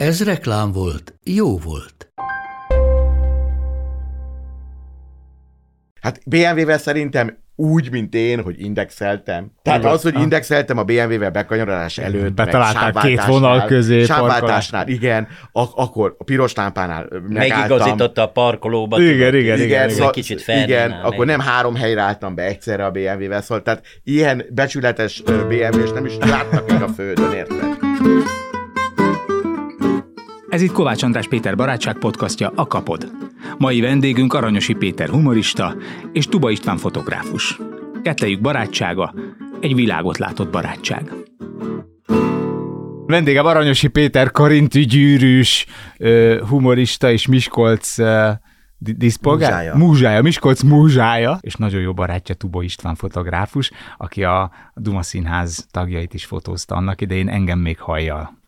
Ez reklám volt, jó volt. Hát BMW-vel szerintem úgy, mint én, hogy indexeltem. Tehát az, hogy indexeltem a BMW-vel bekanyarodás előtt. Betalálták két vonal közé. Sávváltásnál, igen. Ak- akkor a piros lámpánál megálltam. Megigazította a parkolóba. Igen, tudod, igen, igen, Igen, igen. szóval, kicsit igen, akkor nem három helyre álltam be egyszerre a BMW-vel, szóval tehát ilyen becsületes BMW-s nem is látnak még a földön, érted? Ez itt Kovács András Péter barátság podcastja, a Kapod. Mai vendégünk Aranyosi Péter humorista és Tuba István fotográfus. Kettejük barátsága, egy világot látott barátság. Vendégem Aranyosi Péter, karinti gyűrűs, humorista és Miskolc diszpolgár? Múzsája. Múzsája, Miskolc múzsája, és nagyon jó barátja Tuba István fotográfus, aki a Duma Színház tagjait is fotózta annak idején, engem még hallja.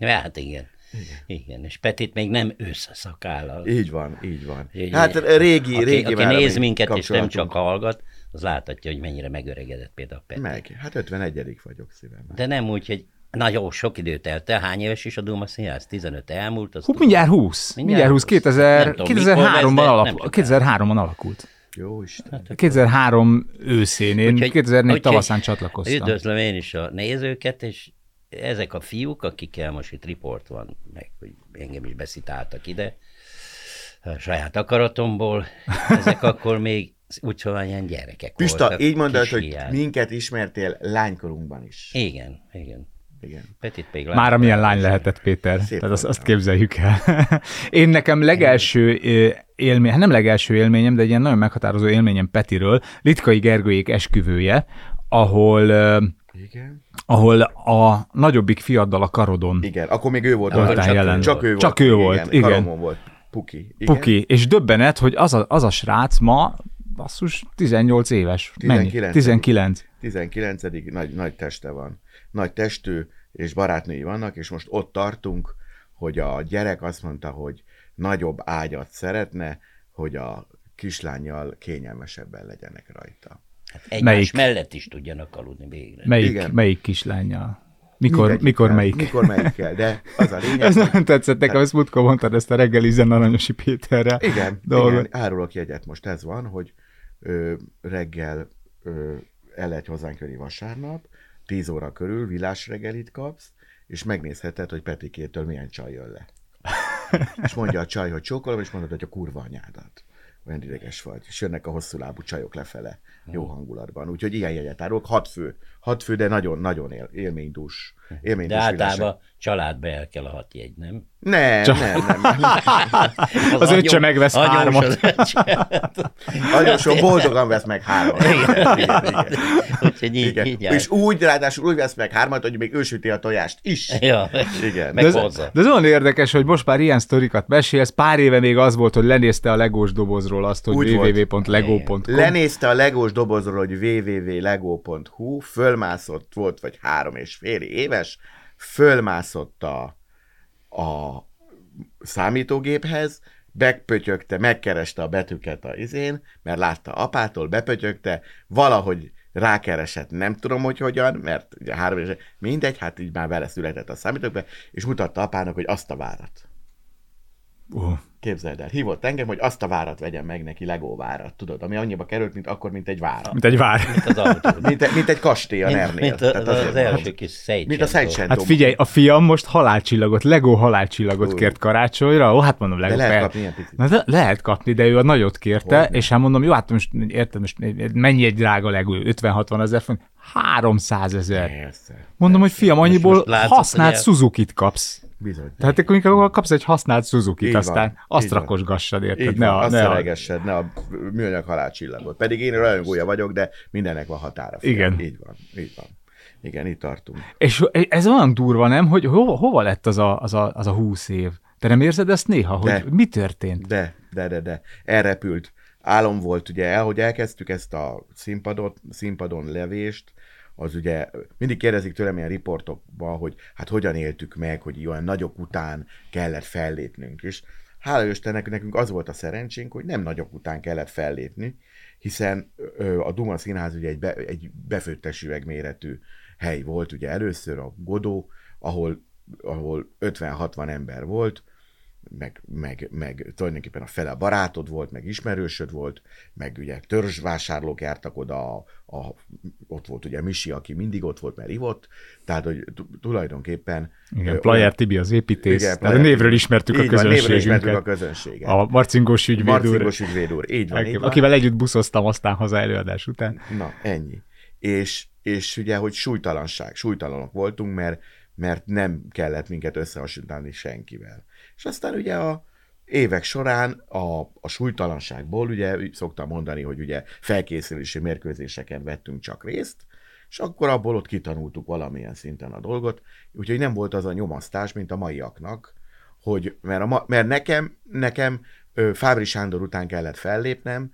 Hát igen. Igen. Igen, és Petit még nem összeszakállal. Így van, így van. Hát régi, aki, régi aki néz minket, és nem csak hallgat, az láthatja, hogy mennyire megöregedett például Peti. Meg, hát 51 vagyok szívem. De nem úgy, hogy nagyon sok időt elte. Hány éves is a Duma Színház? 15 elmúlt? Hú, mindjárt 20. Mindjárt 20. 2000, Nem tudom, mikor lesz, 2003-ban, de alap, nem csak 2003-ban alakult. Jó Isten. 2003 őszén, én Úgyhogy- 2004 úgyhogy tavaszán csatlakoztam. Üdvözlöm én is a nézőket, és ezek a fiúk, akikkel most itt riport van, meg hogy engem is beszitáltak ide, a saját akaratomból, ezek akkor még úgy szóval ilyen gyerekek Pista, voltak. így mondod, hogy hiány. minket ismertél lánykorunkban is. Igen, igen. Igen. Petit még Már amilyen lány lehetett, Péter. Szép Tehát azt, azt képzeljük el. Én nekem legelső élmény, hát nem legelső élményem, de egy ilyen nagyon meghatározó élményem Petiről, Litkai Gergőjék esküvője, ahol, Igen. ahol a nagyobbik fiaddal a karodon Igen, akkor még ő volt. Akkor a- csak jelen. Csak ő volt. Csak ő volt, igen. Karomon volt. Puki. Igen. Puki, és döbbenet, hogy az a, az a srác ma, basszus, 18 éves. Mennyi? 19. 19. 19. Nagy, nagy teste van. Nagy testű és barátnői vannak, és most ott tartunk, hogy a gyerek azt mondta, hogy nagyobb ágyat szeretne, hogy a kislányjal kényelmesebben legyenek rajta. Hát egymás Melyik? mellett is tudjanak aludni végre. Melyik, Igen. melyik kislánya? Mikor, mikor melyik? Mikor melyikkel, de az a lényeg. Ez nagyon tetszett nekem, ezt múltkor mondtad ezt a reggelizen Aranyosi Péterrel. Igen, dolgot. igen, árulok jegyet most ez van, hogy ö, reggel ö, el lehet hozzánk jönni vasárnap, 10 óra körül villás reggelit kapsz, és megnézheted, hogy Petikétől milyen csaj jön le. és mondja a csaj, hogy csókolom, és mondod, hogy a kurva anyádat. Olyan ideges vagy. És jönnek a hosszú lábú csajok lefele, jó hangulatban. Úgyhogy ilyen jegyet árulok, hat fő. Hat fő, de nagyon-nagyon él, élménydús. élménydús De általában családba el kell a hat jegy, nem? nem, nem, nem, nem. Az öccse megvesz hármat. az. Anyósom boldogan vesz meg hármat. Igen, igen, igen. Úgyhogy így, Igen. így És úgy, ráadásul úgy vesz meg hármat, hogy még ő süti a tojást is. Ja, Igen. meg De ez, de ez olyan érdekes, hogy most már ilyen sztorikat mesélsz. Pár éve még az volt, hogy lenézte a legós dobozról azt, hogy www.lego.com. Lenézte a legós dobozról, hogy www.lego.hu, fölmászott, volt vagy három és fél éves, fölmászott a, a számítógéphez, bepötyögte, megkereste a betűket a izén, mert látta apától, bepötyögte, valahogy rákeresett, nem tudom, hogy hogyan, mert ugye három éves, mindegy, hát így már vele született a számítógépbe, és mutatta apának, hogy azt a várat. Uh, Képzeld el, hívott engem, hogy azt a várat vegyem meg neki, Lego várat, tudod, ami annyiba került, mint akkor, mint egy várat. mint egy vár. Az autó. Mint, egy- mint egy kastély a Mint, Nernél. mint az, Tehát az, az első kis szejtsentó. Mint a Szentsen Hát figyelj, a fiam most halálcsillagot, Lego halálcsillagot Ú. kért karácsonyra. Ó, hát mondom, Lego. lehet per- kapni ilyen picit. Na, de lehet kapni, de ő a nagyot kérte, Hogyne. és hát mondom, jó, hát most értem, most mennyi egy drága Lego, 50-60 ezer font, 300 ezer. Mondom, hogy fiam, annyiból most látszott, használt el- Suzuki-t kapsz. Bizony. Tehát akkor inkább kapsz egy használt Suzuki-t, Így van, aztán azt rakosgassad, érted? Így Ne van, a, ne a, ne a műanyag halálcsillagot. Pedig én rajongója vagyok, de mindennek van határa. fiam. Igen. Így van, így van. Igen, itt tartunk. és ez olyan durva, nem, hogy ho, hova lett az a, az, a, az a 20 év? Te nem érzed ezt néha, hogy De. mi történt? De, de, de, de. Elrepült. Álom volt, ugye, ahogy elkezdtük ezt a színpadot, színpadon levést, az ugye mindig kérdezik tőlem ilyen riportokban, hogy hát hogyan éltük meg, hogy olyan nagyok után kellett fellépnünk. És hála Istennek, nekünk az volt a szerencsénk, hogy nem nagyok után kellett fellépni, hiszen a Duma Színház ugye egy, be, egy befőttes üvegméretű hely volt, ugye először a Godó, ahol, ahol 50-60 ember volt, meg, meg, meg tulajdonképpen a fele barátod volt, meg ismerősöd volt, meg ugye törzsvásárlók jártak oda, a, a, ott volt ugye Misi, aki mindig ott volt, mert ivott, tehát hogy tu- tulajdonképpen... Igen, Player Tibi az építész. Igen, tehát a névről ismertük a Így van, ismertük a közönséget. A marcingós ügyvéd úr, Marcingos ügyvéd úr, így van, így van. akivel együtt buszoztam aztán haza előadás után. Na, ennyi. És, és ugye, hogy súlytalanság, súlytalanok voltunk, mert, mert nem kellett minket összehasonlítani senkivel. És aztán ugye a évek során a, a súlytalanságból, ugye szoktam mondani, hogy ugye felkészülési mérkőzéseken vettünk csak részt, és akkor abból ott kitanultuk valamilyen szinten a dolgot, úgyhogy nem volt az a nyomasztás, mint a maiaknak, hogy, mert, a, ma- mert nekem, nekem Fábri Sándor után kellett fellépnem,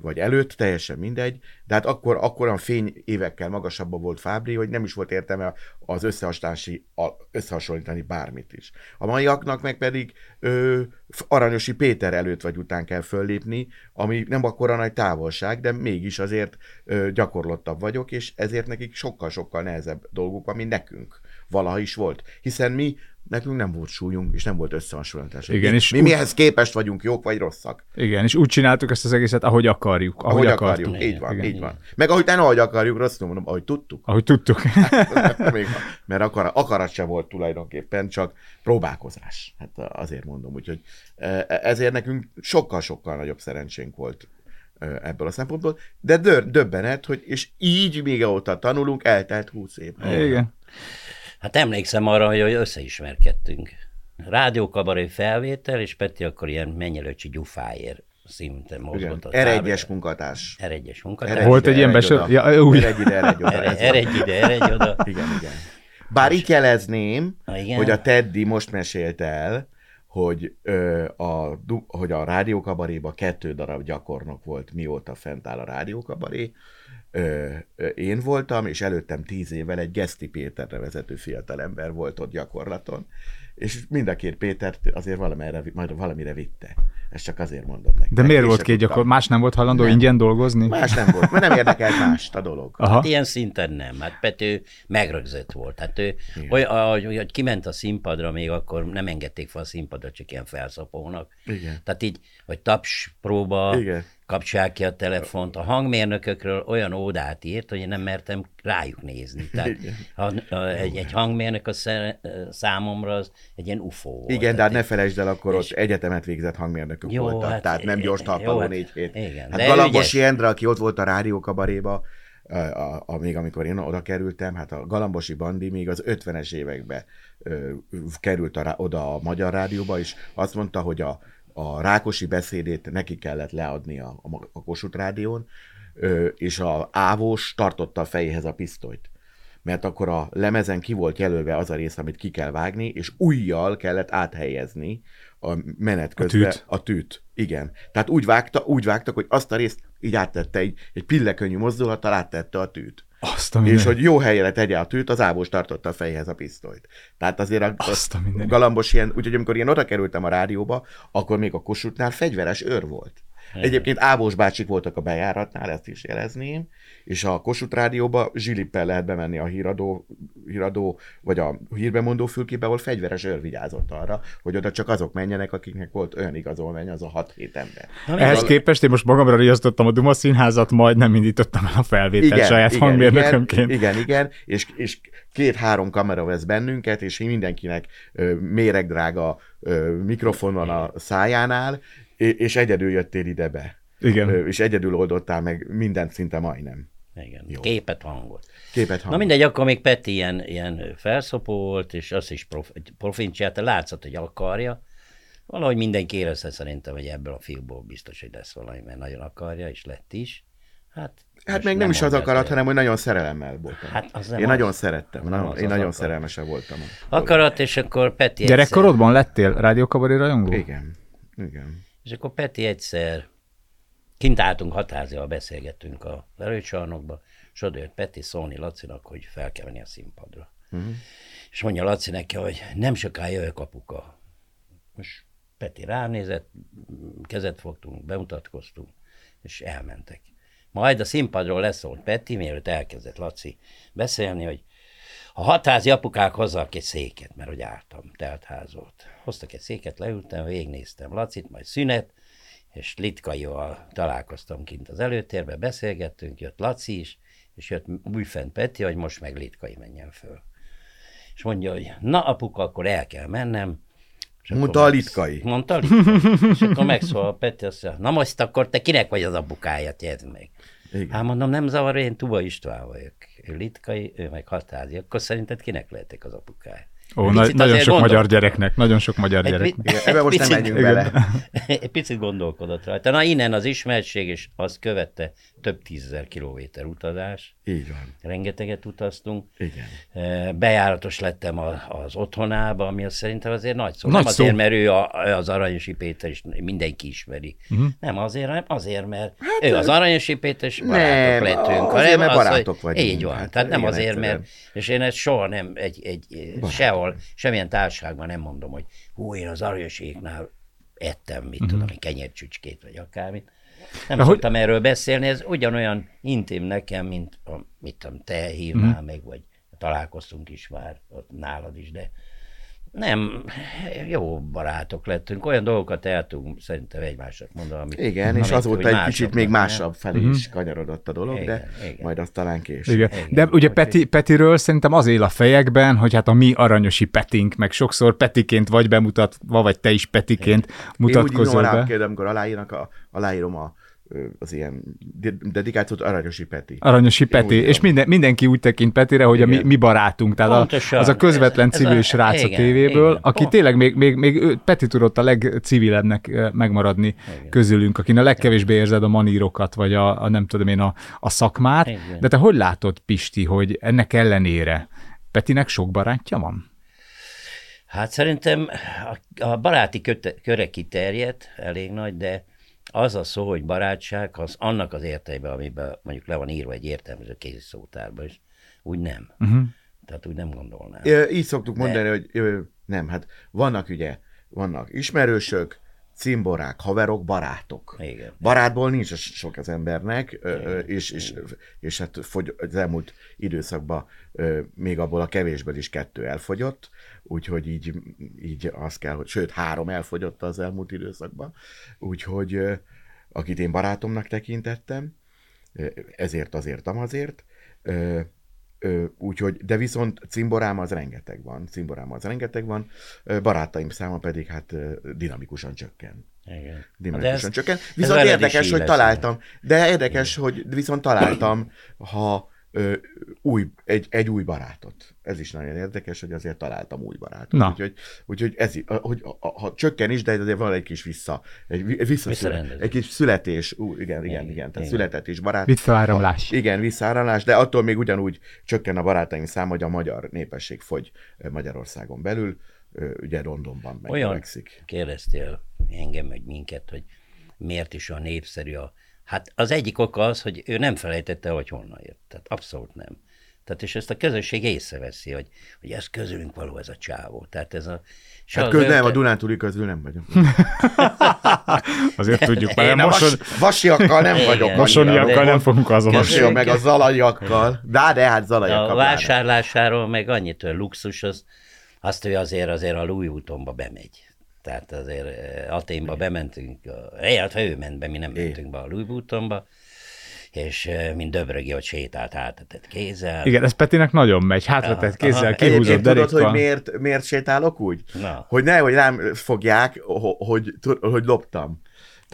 vagy előtt, teljesen mindegy, de hát akkor, akkor a fény évekkel magasabban volt Fábri, hogy nem is volt értelme az összehasonlítási, a, összehasonlítani bármit is. A maiaknak meg pedig ö, Aranyosi Péter előtt vagy után kell föllépni, ami nem akkora nagy távolság, de mégis azért ö, gyakorlottabb vagyok, és ezért nekik sokkal-sokkal nehezebb dolguk mint nekünk valaha is volt. Hiszen mi, nekünk nem volt súlyunk, és nem volt összehasonlítás. Igen, mi, és mi úgy- mihez képest vagyunk jók vagy rosszak? Igen, és úgy csináltuk ezt az egészet, ahogy akarjuk. Ahogy, Ahogy akartuk. akarjuk. Így van, Igen. így van. Meg ahogy nem ahogy akarjuk, rosszul mondom, ahogy tudtuk. Ahogy tudtuk. Még, mert akar, akarat se volt tulajdonképpen, csak próbálkozás. Hát azért mondom, úgyhogy e, ezért nekünk sokkal-sokkal nagyobb szerencsénk volt e, ebből a szempontból, de döbbenet, hogy és így még óta tanulunk, eltelt 20 év. Igen. Hát emlékszem arra, hogy összeismerkedtünk. Rádiókabaré felvétel, és Peti akkor ilyen mennyelőcsi gyufáért szinten Igen. mozgott. Eredjes munkatárs. Eredjes Eredj munkatárs. Volt ide, egy ilyen eredj besor-. Ja, úgy. Eredj ide, eredj oda. Eredj ide, eredj oda. Igen, igen. Bár itt jelezném, Ah, igen? hogy a Teddy most mesélt el, hogy, ö, a, du- hogy a rádiókabaréba kettő darab gyakornok volt, mióta fent áll a rádiókabaré. Ö, ö, én voltam, és előttem tíz évvel egy Geszti Péter nevezető fiatalember volt ott gyakorlaton, és mind a két Pétert azért valamire, majd valamire vitte. Ezt csak azért mondom meg. De miért volt két gyakor? Más nem volt hajlandó ingyen dolgozni? Más nem volt, mert nem érdekelt mást a dolog. Aha. Hát ilyen szinten nem. Hát Pető megrögzött volt. Hát ő, olyan, ahogy, hogy kiment a színpadra, még akkor nem engedték fel a színpadra, csak ilyen felszapónak. Igen. Tehát így, hogy taps próba, Igen. Kapcsolják ki a telefont. A hangmérnökökről olyan ódát írt, hogy én nem mertem rájuk nézni. Tehát a, a, egy, egy hangmérnök a számomra az egy ilyen UFO volt. Igen, de hát ne felejtsd el, akkor és- ott egyetemet végzett hangmérnökök Jó, voltak, hát tehát nem gyors talpaló hát négy hét. igen, hát Galambosi ügyes. Endre, aki ott volt a rádiókabaréba, a, a, a, még amikor én oda kerültem, hát a Galambosi Bandi még az 50-es években ö, került a, oda a Magyar Rádióba, és azt mondta, hogy a, a Rákosi beszédét neki kellett leadni a, a, a Kossuth Rádión, és a Ávós tartotta a fejéhez a pisztolyt mert akkor a lemezen ki volt jelölve az a rész, amit ki kell vágni, és újjal kellett áthelyezni a menet közben tűt. a tűt. Igen. Tehát úgy, vágta, úgy vágtak, hogy azt a részt így áttette, egy, egy pillekönnyű mozdulattal áttette a tűt. Azt a És minden. hogy jó helyre tegye a tűt, az ávós tartotta a fejhez a pisztolyt. Tehát azért a, Azt a mindenit. galambos ilyen, úgyhogy amikor én oda kerültem a rádióba, akkor még a Kossuthnál fegyveres őr volt. Egyébként Ávós bácsik voltak a bejáratnál, ezt is jelezném, és a Kossuth rádióba zsilippel lehet bemenni a híradó, híradó vagy a hírbemondó fülkébe, ahol fegyveres őr vigyázott arra, hogy oda csak azok menjenek, akiknek volt olyan igazolvány, az a 6-7 ember. Na, Ehhez mindegy. képest én most magamra riasztottam a Duma színházat, majd nem indítottam el a felvételt saját hangmérnökömként. Igen, igen, igen, és, és két-három kamera vesz bennünket, és mindenkinek ö, méregdrága ö, mikrofon van a szájánál, és, egyedül jöttél ide be. Igen. És egyedül oldottál meg mindent szinte majdnem. Igen. Jó. Képet, hangot. Képet hang. Na mindegy, akkor még Peti ilyen, ilyen felszopó volt, és azt is prof, profin csinálta, látszott, hogy akarja. Valahogy mindenki érezte szerintem, hogy ebből a fiúból biztos, hogy lesz valami, mert nagyon akarja, és lett is. Hát, Hát még nem, is az akarat, hanem hogy nagyon szerelemmel voltam. Hát az nem én az. nagyon szerettem, Nem nagyon, az én az nagyon szerelmese voltam. Akarat, és akkor Peti egyszer... Gyerekkorodban lettél rádiókabaré rajongó? Igen, igen. És akkor Peti egyszer, kint álltunk hatázival, beszélgettünk a erőcsarnokba, és oda jött Peti szólni Lacinak, hogy fel kell venni a színpadra. Uh-huh. És mondja Laci neki, hogy nem sokára jövök apuka. Most Peti rám nézett, kezet fogtunk, bemutatkoztunk, és elmentek. Majd a színpadról leszólt Peti, mielőtt elkezdett Laci beszélni, hogy a hatházi apukák hozzak egy széket, mert hogy álltam, teltház volt. Hoztak egy széket, leültem, végignéztem Lacit, majd szünet, és Litkaival találkoztam kint az előtérbe, beszélgettünk, jött Laci is, és jött újfent Peti, hogy most meg Litkai menjen föl. És mondja, hogy na apuka, akkor el kell mennem. És Mondta a Litkai. Mondta a Litkai. És akkor megszólal a Peti, azt mondja, na most akkor te kinek vagy az apukája, tedd meg. Igen. Hát mondom, nem zavar, én Tuba István vagyok. Ő litkai, ő meg hatázi. Akkor szerinted kinek lehetek az apukája? Ó, na, nagyon sok gondol- magyar gyereknek, nagyon sok magyar Egy gyereknek. pi- Igen, ebbe most nem picit- menjünk bele. Egy picit gondolkodott rajta. Na innen az ismertség, és azt követte több tízezer kilométer utazás. Így van. Rengeteget utaztunk. Igen. Eh, Bejáratos lettem az otthonába, ami az szerintem azért nagy szó. Nagy nem szó. azért, mert ő a, az Aranyosi Péter, és mindenki ismeri. Uh-huh. Nem azért, hanem azért, mert hát, ő az Aranyosi Péter, és barátok nem, lettünk. azért, hanem mert az, barátok hogy, vagyunk. Így van. Hát, Tehát nem azért, mert, és én ezt soha nem, egy, egy, sehol, semmilyen társaságban nem mondom, hogy hú, én az Aranyoséknál ettem, mit uh-huh. tudom, kenyércsücskét, vagy akármit. Nem De hogy- szoktam erről beszélni, ez ugyanolyan intim nekem, mint a, mit tudom, te hívnál uh-huh. meg, vagy találkoztunk is már ott nálad is, de nem, jó barátok lettünk, olyan dolgokat el tudunk szerintem egymásnak mondani, amit, Igen, és amit azóta úgy egy kicsit még másabb felé is kanyarodott a dolog, de Igen, igen. majd azt talán később. Igen. Igen. De ugye Peti, Petiről szerintem az él a fejekben, hogy hát a mi aranyosi Petink, meg sokszor Petiként vagy bemutatva, vagy te is Petiként Én úgy mutatkozol ignorálom, be. kérdem, amikor aláírnak, a, aláírom a, az ilyen de- dedikációt Aranyosi Peti. Aranyosi Peti, és minden, mindenki úgy tekint Petire, hogy a mi, Igen. mi barátunk, tehát a, az a közvetlen Ez- ez civil a- srác a igen, tévéből, igen. aki Pont. tényleg még, még, még ő, Peti tudott a legcivilebbnek megmaradni közülünk, akin a legkevésbé érzed a manírokat, vagy a, a nem tudom én, a, a szakmát. Igen. De te hogy látod, Pisti, hogy ennek ellenére Petinek sok barátja van? Hát szerintem a, a baráti köte, köre kiterjedt, elég nagy, de az a szó, hogy barátság, az annak az értelme, amiben mondjuk le van írva egy értelmező kéziszótárba, és úgy nem. Uh-huh. Tehát úgy nem gondolnám. Ö, Így szoktuk mondani, hogy ö, nem, hát vannak ugye, vannak ismerősök, cimborák, haverok, barátok. Igen. Barátból nincs sok az embernek, és, és, és hát fogy, az elmúlt időszakban még abból a kevésből is kettő elfogyott, úgyhogy így, így az kell, hogy sőt, három elfogyott az elmúlt időszakban, úgyhogy akit én barátomnak tekintettem, ezért azért, amazért, úgyhogy, de viszont cimborám az rengeteg van, cimborám az rengeteg van, barátaim száma pedig hát dinamikusan csökken. Igen. Dinamikusan ez- csökken. ez Viszont is érdekes, hogy találtam, de érdekes, hogy viszont találtam, ha ö, új, egy, egy új barátot. Ez is nagyon érdekes, hogy azért találtam új barátot. Na. Úgyhogy, úgyhogy ez, hogy, ha, ha csökken is, de azért van egy kis vissza, egy, vi- visszaszület, egy kis születés, ú, igen, igen, igen, igen, tehát igen. született is barát. Visszaáramlás. Ha- Igen, visszaáramlás, de attól még ugyanúgy csökken a barátaim száma, hogy a magyar népesség fogy Magyarországon belül, ugye Londonban Olyan megnövekszik. kérdeztél engem, meg minket, hogy miért is olyan népszerű a... Hát az egyik oka az, hogy ő nem felejtette, hogy honnan jött. Tehát abszolút nem. Tehát és ezt a közösség észreveszi, hogy, hogy ez közülünk való ez a csávó. Tehát ez a... Hát köz, nem, a Dunántúli közül nem vagyok. Azért tudjuk, mert Én a moson, vas, vasiakkal nem Igen. vagyok. mosoniakkal de- nem fogunk azonosulni. Meg a zalajakkal. De, de hát zalajakkal. A vásárlásáról meg annyit, hogy luxus, az, azt ő azért, azért a Louis Vuittonba bemegy. Tehát azért eh, Aténba bementünk, eh, hát ha ő ment be, mi nem mentünk be a Louis Vuittonba, és eh, mint Döbrögi ott sétált hátetett kézzel. Igen, ez Petinek nagyon megy. Hátra tett kézzel, Aha. kihúzott Egyébként tudod, derékkal. hogy miért, miért sétálok úgy? Na. Hogy nehogy rám fogják, ho- hogy, tud- hogy loptam.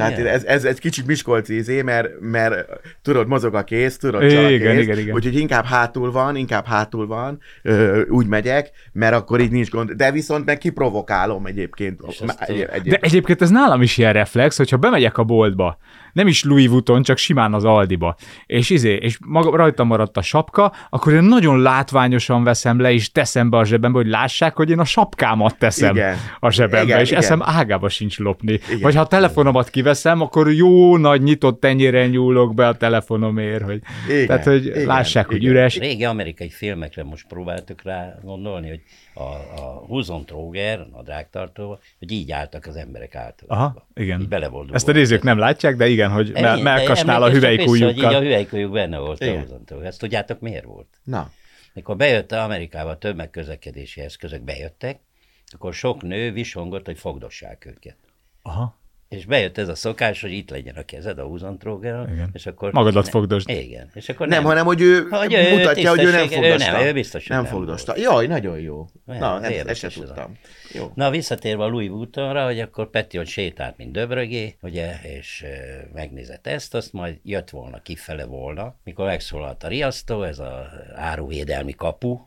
Tehát Igen. ez, ez, egy kicsit Miskolci izé, mert, mert tudod, mozog a kéz, tudod, Igen, a kéz, igen, igen. úgyhogy inkább hátul van, inkább hátul van, ö, úgy megyek, mert akkor így nincs gond. De viszont meg kiprovokálom egyébként. És Má- azt egy, tudod- egy, De egyébként ez nálam is ilyen reflex, hogyha bemegyek a boltba, nem is Louis Vuitton, csak simán az Aldiba, és izé, és maga, rajta maradt a sapka, akkor én nagyon látványosan veszem le, és teszem be a zsebembe, hogy lássák, hogy én a sapkámat teszem Igen. a zsebembe, Igen, és igen. eszem ágába sincs lopni. Igen. Vagy ha a telefonomat kiveszem, akkor jó nagy nyitott tenyéren nyúlok be a telefonomért, hogy, Igen, tehát, hogy igen, lássák, hogy igen. üres. Régi amerikai filmekre most próbáltuk rá gondolni, hogy a, a húzon tróger, a drágtartóval, hogy így álltak az emberek általában. Aha, igen. Így bele volt Ezt a nézők nem látják, de igen, hogy Ennyi, me- de melkasnál a hogy Így a hüvelykújjukkal. hüvelykújuk benne volt a Igen. tróger. Ezt tudjátok miért volt? Na, Mikor bejött Amerikába több megközlekedési eszközök bejöttek, akkor sok nő visongott, hogy fogdossák őket. Aha. És bejött ez a szokás, hogy itt legyen a kezed a húzontrógerrel, Igen. és akkor... Magadat fogdosd. Igen. És akkor nem, hanem, hogy ő Hogy ő mutatja, hogy ő nem tisztessége- ő fogdosta. nem, ő biztos, hogy nem nem fogdosta. Jaj, nagyon jó. Nem, Na, ez nem, ezt érdekes se ez a- tudtam. Jó. Na, visszatérve a Louis Vuittonra, hogy akkor Peti ott sétált, mint döbrögé, ugye, és e, megnézett ezt, azt majd jött volna, kifele volna, mikor megszólalt a riasztó, ez a áruvédelmi kapu,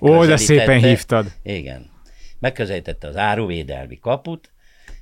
Ó, de szépen hívtad. Igen. Megközelítette az áruvédelmi kaput,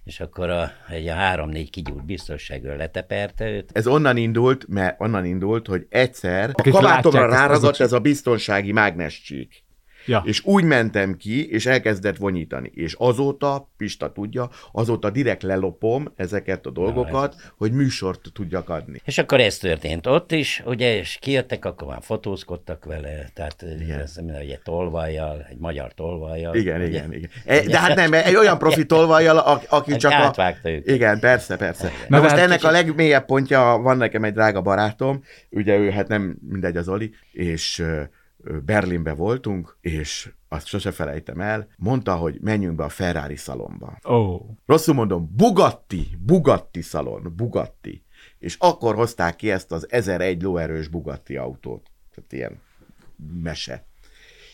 és akkor a, egy a három-négy kigyúrt biztonságőr leteperte őt. Ez onnan indult, mert onnan indult, hogy egyszer a kabátomra a- ez a biztonsági mágnescsík. Ja. És úgy mentem ki, és elkezdett vonyítani. És azóta, Pista tudja, azóta direkt lelopom ezeket a dolgokat, hogy műsort tudjak adni. És akkor ez történt ott is, ugye, és kijöttek, akkor már fotózkodtak vele, tehát Igen. ez minden egy tolvajjal, egy magyar tolvajjal. Igen, ugye? igen, igen. E, De hát nem, egy olyan profi tolvajjal, a- aki Aki csak a... átvágta őket. Igen, persze, persze. Na, Na, most hát ennek kicsit- a legmélyebb pontja, van nekem egy drága barátom, ugye ő, hát nem mindegy az Oli, és ö, Berlinbe voltunk, és azt sose felejtem el, mondta, hogy menjünk be a Ferrari szalomba. Ó. Rosszul mondom, Bugatti, Bugatti szalon, Bugatti. És akkor hozták ki ezt az 1001 lóerős Bugatti autót. Tehát ilyen mese.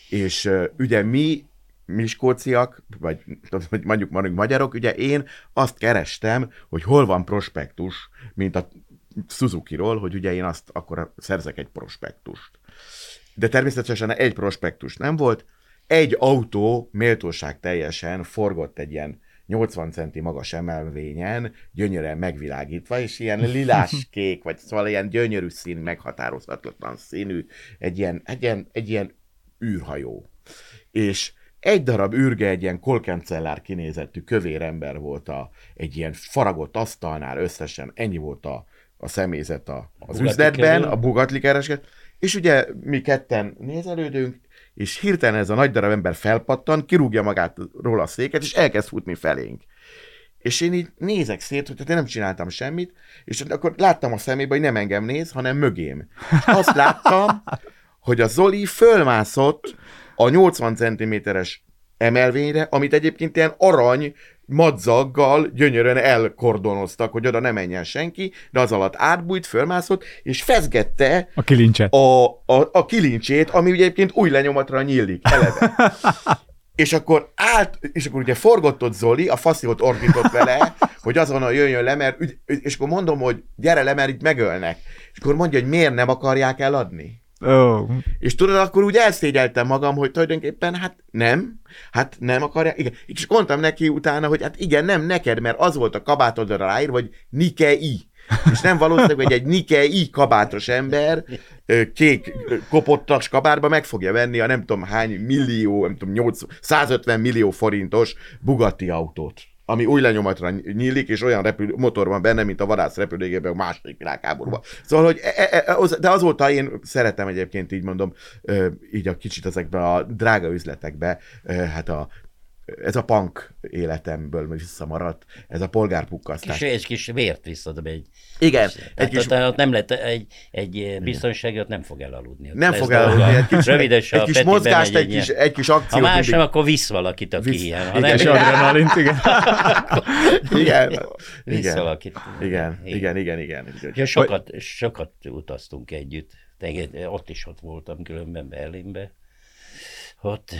És ugye mi miskóciak, vagy, vagy mondjuk, mondjuk magyarok, ugye én azt kerestem, hogy hol van prospektus, mint a Suzuki-ról, hogy ugye én azt akkor szerzek egy prospektust. De természetesen egy prospektus nem volt. Egy autó méltóság teljesen forgott egy ilyen 80 centi magas emelvényen, gyönyörűen megvilágítva, és ilyen lilás-kék, vagy szóval ilyen gyönyörű szín, meghatározhatatlan színű, egy ilyen, egy ilyen, egy ilyen űrhajó. És egy darab űrge, egy ilyen kolkencellár kinézettű kövér ember volt a, egy ilyen faragott asztalnál összesen, ennyi volt a, a személyzet a, az üzletben, a Bugatli keresket, és ugye mi ketten nézelődünk, és hirtelen ez a nagy darab ember felpattan, kirúgja magát róla a széket, és elkezd futni felénk. És én így nézek szét, hogy én nem csináltam semmit, és akkor láttam a szemébe, hogy nem engem néz, hanem mögém. És azt láttam, hogy a Zoli fölmászott a 80 cm-es emelvényre, amit egyébként ilyen arany madzaggal gyönyörűen elkordonoztak, hogy oda ne menjen senki, de az alatt átbújt, fölmászott, és fezgette A kilincset. a, a, a kilincsét, ami ugye egyébként új lenyomatra nyílik, eleve. És akkor állt, és akkor ugye forgott ott Zoli, a fasziót ordított vele, hogy azonnal jöjjön le, mert, és akkor mondom, hogy gyere le, mert itt megölnek. És akkor mondja, hogy miért nem akarják eladni. Ó. És tudod, akkor úgy elszégyeltem magam, hogy tulajdonképpen hát nem, hát nem akarják, igen. És mondtam neki utána, hogy hát igen, nem neked, mert az volt a kabátodra ráírva, hogy Nikei. És nem valószínű, hogy egy Nikei kabátos ember kék kopottas kabátba meg fogja venni a nem tudom hány millió, nem tudom, 8, 150 millió forintos Bugatti autót ami új lenyomatra nyílik, és olyan repül, motor van benne, mint a vadász repülőgében a második világháborúban. Szóval, hogy e, e, e, az- de azóta én szeretem egyébként, így mondom, így a kicsit ezekbe a drága üzletekbe, hát a ez a punk életemből visszamaradt, ez a polgárpukkasztás. Kis, egy kis vért visszadob egy... Igen, egy egy kis, ott, ott nem lehet, egy, egy biztonsági ott nem fog elaludni. Ott nem fog elaludni, egy kis, Rövides egy kis mozgást, egy kis, egy kis Ha akciót. más mindig- nem, akkor visz valakit, aki Visz- ilyen. Ha igen, nem, És adrenalint, igen. igen, visz igen, valakit. igen, igen, igen, igen. Ja, sokat, sokat utaztunk együtt. Tényleg, Ott is ott voltam különben Berlinbe. Ott,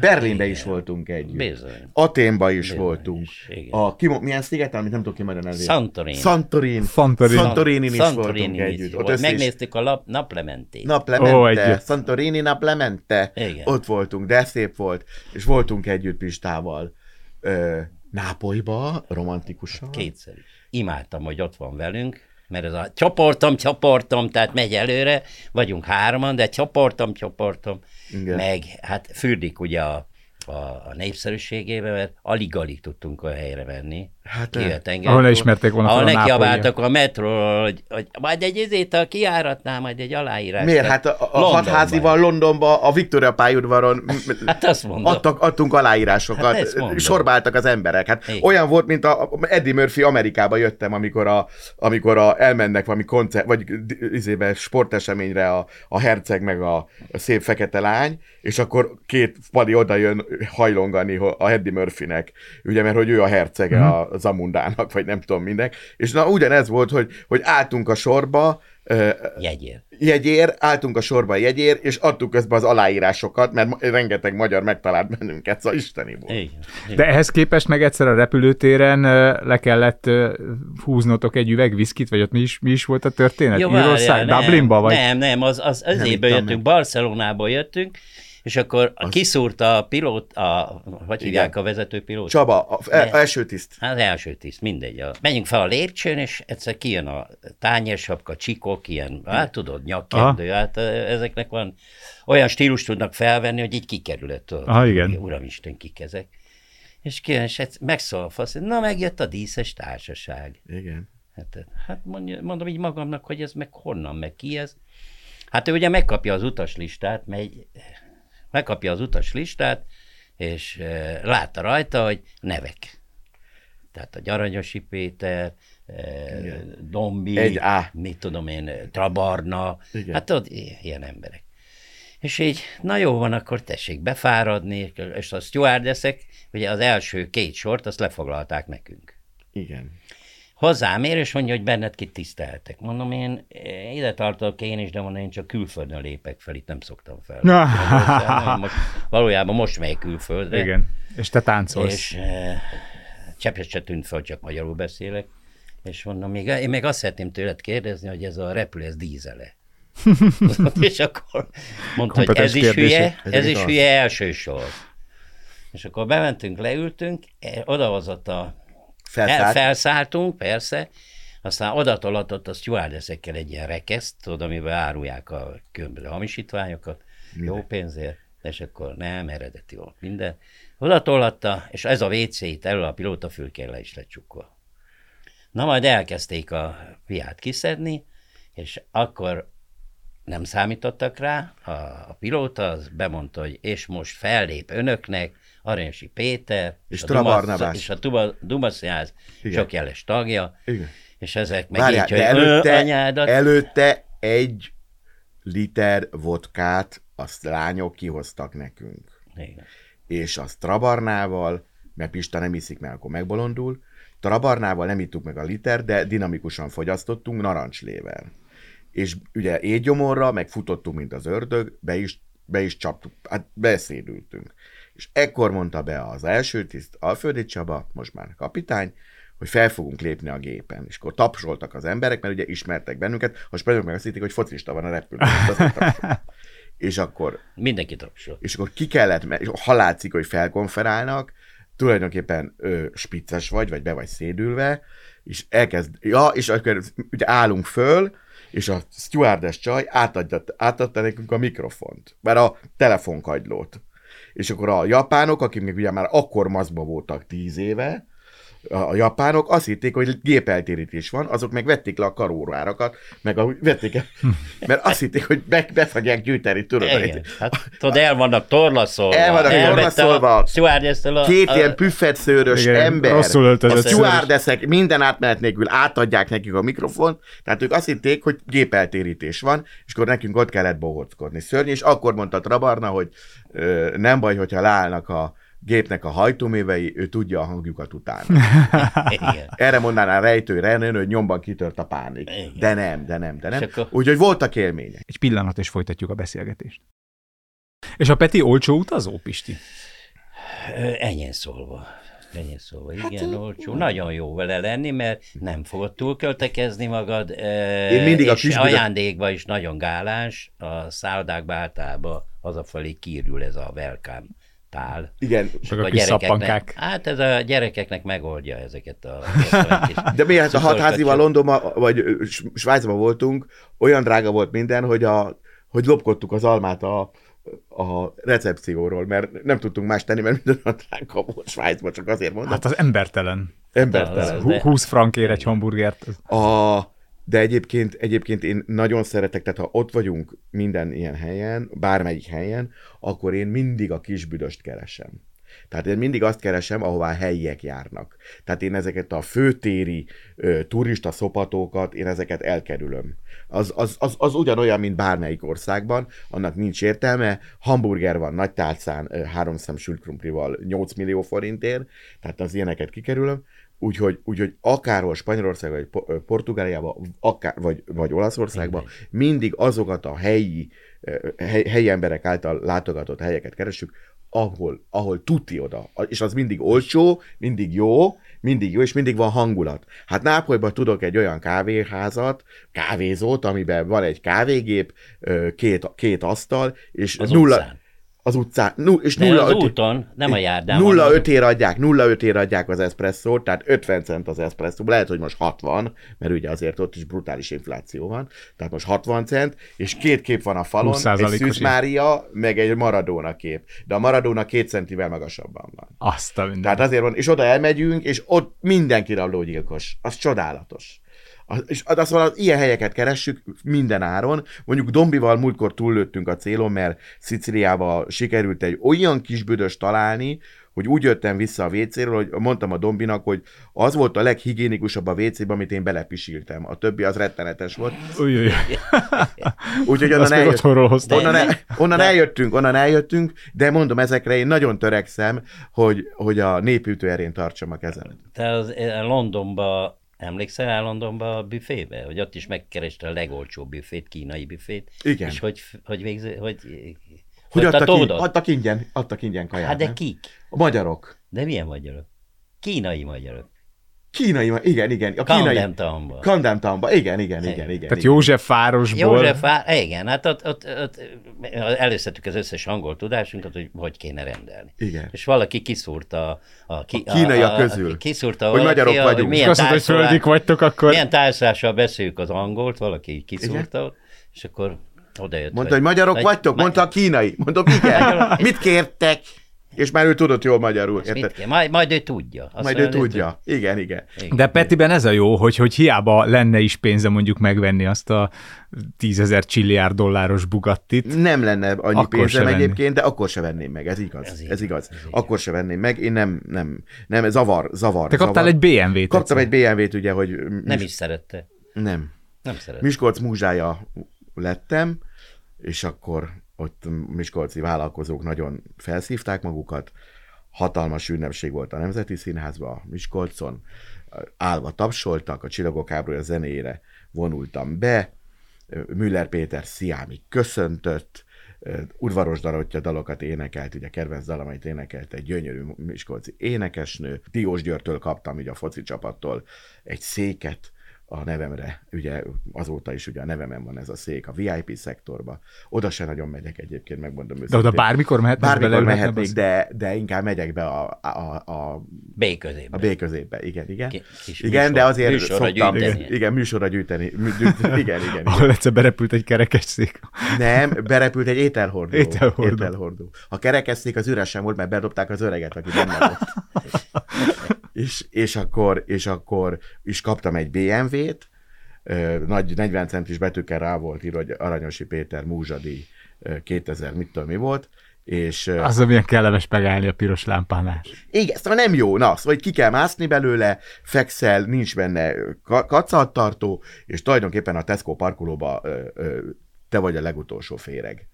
Berlinbe Igen. is voltunk együtt. Bizony. Aténba is Bizony voltunk. is, igen. A, ki, milyen sziget, amit nem tudom ki majd a nevét. Santorin. Santorin. Santorin. Santorinin is Santorini voltunk is együtt. volt. Ott Megnéztük a lap, naplementét. Naplemente, oh, együtt. Santorini Naplemente. Igen. Ott voltunk, de szép volt. És voltunk együtt Pistával. Ö, Nápolyba, romantikusan. Kétszer. Imádtam, hogy ott van velünk, mert ez a csoportom, csoportom, tehát megy előre, vagyunk hárman, de csoportom, csoportom, Igen. meg hát fürdik ugye a, a, a népszerűségébe, mert alig-alig tudtunk a helyre menni. Hát, Ki a tengertúl, ahol ne ismerték volna Ahol nekiabáltak a metróról, hogy, hogy majd egy izét a kiáratnál, majd egy aláírás. Miért? Hát a, a Londonban. hatházival Londonba, a Victoria pályaudvaron m- Hát azt mondom. adtak, adtunk aláírásokat, Hát sorbáltak az emberek. Hát Igen. olyan volt, mint a, Eddie Murphy Amerikába jöttem, amikor, a, amikor a, elmennek valami koncert, vagy izébe, sporteseményre a, a herceg meg a, a szép fekete lány, és akkor két pali oda jön hajlongani a Eddie Murphynek, ugye, mert hogy ő a hercege Mhm. a Zamundának, vagy nem tudom minek, és na ugyanez volt, hogy, hogy álltunk a sorba, Jegyér. jegyér, álltunk a sorba a jegyér, és adtuk közben az aláírásokat, mert rengeteg magyar megtalált bennünket, szóval isteni volt. Igen. De ehhez képest meg egyszer a repülőtéren le kellett húznotok egy üveg viszkit, vagy ott mi is, mi is volt a történet? Jó, Írország, nem, Dublinba? Vagy? Nem, nem, az, az özéből ittam jöttünk, meg. Barcelonából jöttünk, és akkor az... kiszúrta a pilót, a, hogy hívják a vezető pilót? Csaba, a, el, első tiszt. Hát az első tiszt, mindegy. A, menjünk fel a lépcsőn, és egyszer kijön a tányérsapka, csikok, ilyen, hát tudod, nyakkendő, hát ezeknek van, olyan stílus tudnak felvenni, hogy így kikerülött. Aha, igen. Uramisten, kik ezek. És kijön, és megszól a fasz, na megjött a díszes társaság. Igen. Hát, hát mondja, mondom így magamnak, hogy ez meg honnan, meg ki ez. Hát ő ugye megkapja az utaslistát, megy, megkapja az utaslistát, és e, látta rajta, hogy nevek. Tehát a Gyaranyosi Péter, e, Dombi, Egy A. mit tudom én, Trabarna, Igen. hát ott ilyen emberek. És így, na jó van, akkor tessék befáradni, és a stewardessek, ugye az első két sort, azt lefoglalták nekünk Igen. Hozzám ér, és mondja, hogy benned kit tiszteltek. Mondom, én eh, ide tartok én is, de mondom, én csak külföldön lépek fel, itt nem szoktam fel. Magyarországon, most, valójában most megy külföldre. Igen. És te táncolsz. És e, cseppet se tűnt fel, csak magyarul beszélek. És mondom, még, én még azt szeretném tőled kérdezni, hogy ez a repülő, ez dízele. és akkor mondta, hogy ez is kérdések. hülye, Ez ez is is az. hülye első sor. És akkor bementünk, leültünk, eh, odahozott a Felszállt. el, felszálltunk, persze, aztán odatolatott a stewardessekkel egy ilyen rekeszt, tudod, amiben árulják a különböző hamisítványokat, jó pénzért, és akkor nem, eredeti volt minden. Odatolatta, és ez a WC itt a pilóta fülkén le is lett csukva. Na majd elkezdték a piát kiszedni, és akkor nem számítottak rá, a, a pilóta az bemondta, hogy és most fellép önöknek Aranyosi Péter, És a Tra Dumas- Barnabás. és a Dumaszjáz sok jeles tagja, Igen. és ezek meg Várjál, így, hogy előtte, előtte, anyádat. előtte egy liter vodkát azt lányok kihoztak nekünk. Igen. És azt Trabarnával, mert Pista nem iszik, mert akkor megbolondul, Trabarnával nem ittuk meg a liter, de dinamikusan fogyasztottunk narancslével. És ugye égyomorra, meg futottunk, mint az ördög, be is, be is csaptuk, hát beszédültünk. És ekkor mondta be az első tiszt, Alföldi Csaba, most már kapitány, hogy fel fogunk lépni a gépen. És akkor tapsoltak az emberek, mert ugye ismertek bennünket, a spanyolok meg azt hitték, hogy focista van a repülőn. És akkor Mindenki tapsol. és akkor ki kellett, és ha látszik, hogy felkonferálnak, tulajdonképpen ö, spicces vagy, vagy be vagy szédülve, és elkezd, ja, és akkor ugye állunk föl, és a stewardess csaj átadja, átadta nekünk a mikrofont, mert a telefonkagylót. És akkor a japánok, akik még ugye már akkor maszkba voltak tíz éve, a japánok azt hitték, hogy gépeltérítés van, azok meg vették le a karórárakat, meg a, vették el, mert azt hitték, hogy be, be fogják gyűjteni, tudod, Igen. Hát, tudod, el vannak torlaszolva. El vannak torlaszolva. A a, Két a, ilyen püffetszőrös Igen, ember, rosszul öltözött a minden átmenet nélkül átadják nekik a mikrofont, tehát ők azt hitték, hogy gépeltérítés van, és akkor nekünk ott kellett bohockodni. Szörnyű, és akkor mondta Trabarna, hogy ö, nem baj, hogyha leállnak a gépnek a hajtóművei, ő tudja a hangjukat utána. Igen. Erre mondaná rejtő Renő, hogy nyomban kitört a pánik. Igen. De nem, de nem, de nem. Akkor- Úgyhogy voltak élmények. Egy pillanat, és folytatjuk a beszélgetést. És a Peti olcsó utazó, Pisti? Ennyien szólva. Ennyien szólva, igen, hát, olcsó. Nagyon jó vele lenni, mert nem fogod túlköltekezni magad. Én mindig a és kisbüdös- ajándékba is nagyon gálás. A szállodákba általában hazafelé kírül ez a welcome tál. Igen, És Meg a kis gyerekeknek-. Hát ez a gyerekeknek megoldja ezeket a... De mi hát a hatházival. Londonban, vagy Svájcban voltunk, olyan drága volt minden, hogy, a, hogy lopkodtuk az almát a, a recepcióról, mert nem tudtunk más tenni, mert minden olyan drága volt Svájcban, csak azért mondom. Hát az embertelen. Embertelen. az- de- 20 frankért egy hamburgert. A, de egyébként, egyébként én nagyon szeretek, tehát ha ott vagyunk minden ilyen helyen, bármelyik helyen, akkor én mindig a kisbüdöst keresem. Tehát én mindig azt keresem, ahová helyiek járnak. Tehát én ezeket a főtéri ö, turista szopatókat, én ezeket elkerülöm. Az, az, az, az ugyanolyan, mint bármelyik országban, annak nincs értelme. Hamburger van nagy tálcán, ö, három szem sült krumplival 8 millió forintért, tehát az ilyeneket kikerülöm. Úgyhogy, úgyhogy akárhol Spanyolországban, vagy Po- ö, Portugáliában, akár, vagy, vagy Olaszországban, mindig azokat a helyi, hely, helyi emberek által látogatott helyeket keresünk, ahol, ahol tuti oda. És az mindig olcsó, mindig jó, mindig jó, és mindig van hangulat. Hát Nápolyban tudok egy olyan kávéházat, kávézót, amiben van egy kávégép, két, két asztal, és Az nulla, utcán. Az utcán, nu, és De nulla az öt- úton, nem a járdán. Nulla van. ötér adják, nulla ötér adják az eszpresszót, tehát 50 cent az eszpresszó, lehet, hogy most 60, mert ugye azért ott is brutális infláció van, tehát most 60 cent, és két kép van a falon, egy 20%-os Szűz Mária, meg egy Maradona kép, de a Maradona két centivel magasabban van. Azt a minden. Tehát azért van, és oda elmegyünk, és ott mindenki rablógyilkos. Az csodálatos. És azt mondom, ilyen helyeket keressük minden áron. Mondjuk Dombival múltkor túllőttünk a célon, mert Sziciliába sikerült egy olyan kis büdös találni, hogy úgy jöttem vissza a WC-ről, hogy mondtam a Dombinak, hogy az volt a leghigiénikusabb a WC-ben, amit én belepisiltem. A többi az rettenetes volt. Új, új. Úgyhogy onnan, eljött, onnan, el, onnan eljöttünk, onnan eljöttünk, de mondom, ezekre én nagyon törekszem, hogy, hogy a népütő erén tartsam a kezemet. Te az, eh, Londonba, emlékszel el Londonba a büfébe? Hogy ott is megkereste a legolcsóbb büfét, kínai büfét. Igen. És hogy, hogy végzi, hogy... Hogy adtak, így, folytatódott? adtak ingyen, adtak ingyen kaját. Hát de nem? kik? A magyarok. De milyen magyarok? Kínai magyarok. Kínai, igen, igen. A kínai... Camden Townban. Camden Townban, igen, igen, igen, igen. Tehát igen. József városból. József, Á- igen, hát ott, ott, ott előszedtük az összes angol tudásunkat, hogy hogy kéne rendelni. Igen. És valaki kiszúrta a, ki, A kínaiak közül. Kiszúrta Hogy magyarok a- vagyunk. Hogy milyen, Azt mondod, hogy földik vagytok, akkor... milyen tájszlással beszéljük az angolt, valaki kiszúrta, és akkor oda jött. Mondta, hogy magyarok vagytok? Mondta a kínai. Mondom, igen. Mit kértek? És már ő tudott jól magyarul. Mit Érted? kell? Majd, majd ő tudja. Azt Majd ő tudja. Igen, igen. De Petiben ez a jó, hogy, hogy hiába lenne is pénze mondjuk megvenni azt a tízezer csilliárd dolláros Bugattit. Nem lenne annyi pénzem venni. egyébként, de akkor se venném meg, ez igaz. Ez Ez, igaz. ez. Akkor se venném meg, én nem, nem, nem, zavar, zavar. Te kaptál zavar. egy BMW-t. Kaptam egy BMW-t, ugye, hogy... Nem is szerette. Nem. Nem szerette. Miskolc múzsája lettem, és akkor ott miskolci vállalkozók nagyon felszívták magukat, hatalmas ünnepség volt a Nemzeti Színházban, Miskolcon, állva tapsoltak, a Csillagok háborúja zenéjére vonultam be, Müller Péter Sziámi köszöntött, udvaros darottya dalokat énekelt, ugye kedvenc dalamait énekelt egy gyönyörű miskolci énekesnő. Diós Györtől kaptam ugye a foci csapattól egy széket, a nevemre, ugye azóta is ugye a nevemen van ez a szék a VIP szektorba. Oda se nagyon megyek egyébként, megmondom De őszintén. oda bármikor mehetnek Bármikor mehetnék, de, de inkább megyek be a, a, a, B közében. a B középbe. Igen, igen. Ki- kis igen, műsor- de azért műsorra szoktam, gyűjteni. igen, igen, műsorra gyűjteni. Mű, gyűjteni. Igen, igen, igen. Ahol egyszer berepült egy kerekes szék. Nem, berepült egy ételhordó. Ételhordó. ételhordó. A kerekesszék az üresen volt, mert bedobták az öreget, aki benne volt. és, és, akkor, és akkor is kaptam egy BMW-t, nagy 40 centis betűkkel rá volt írva, hogy Aranyosi Péter Múzsadi ö, 2000, mit tudom mi volt, és Az, milyen kellemes megállni a piros lámpánál. igen, szóval nem jó, na, szóval ki kell mászni belőle, fekszel, nincs benne ka- kacattartó, és tulajdonképpen a Tesco parkolóba ö, ö, te vagy a legutolsó féreg.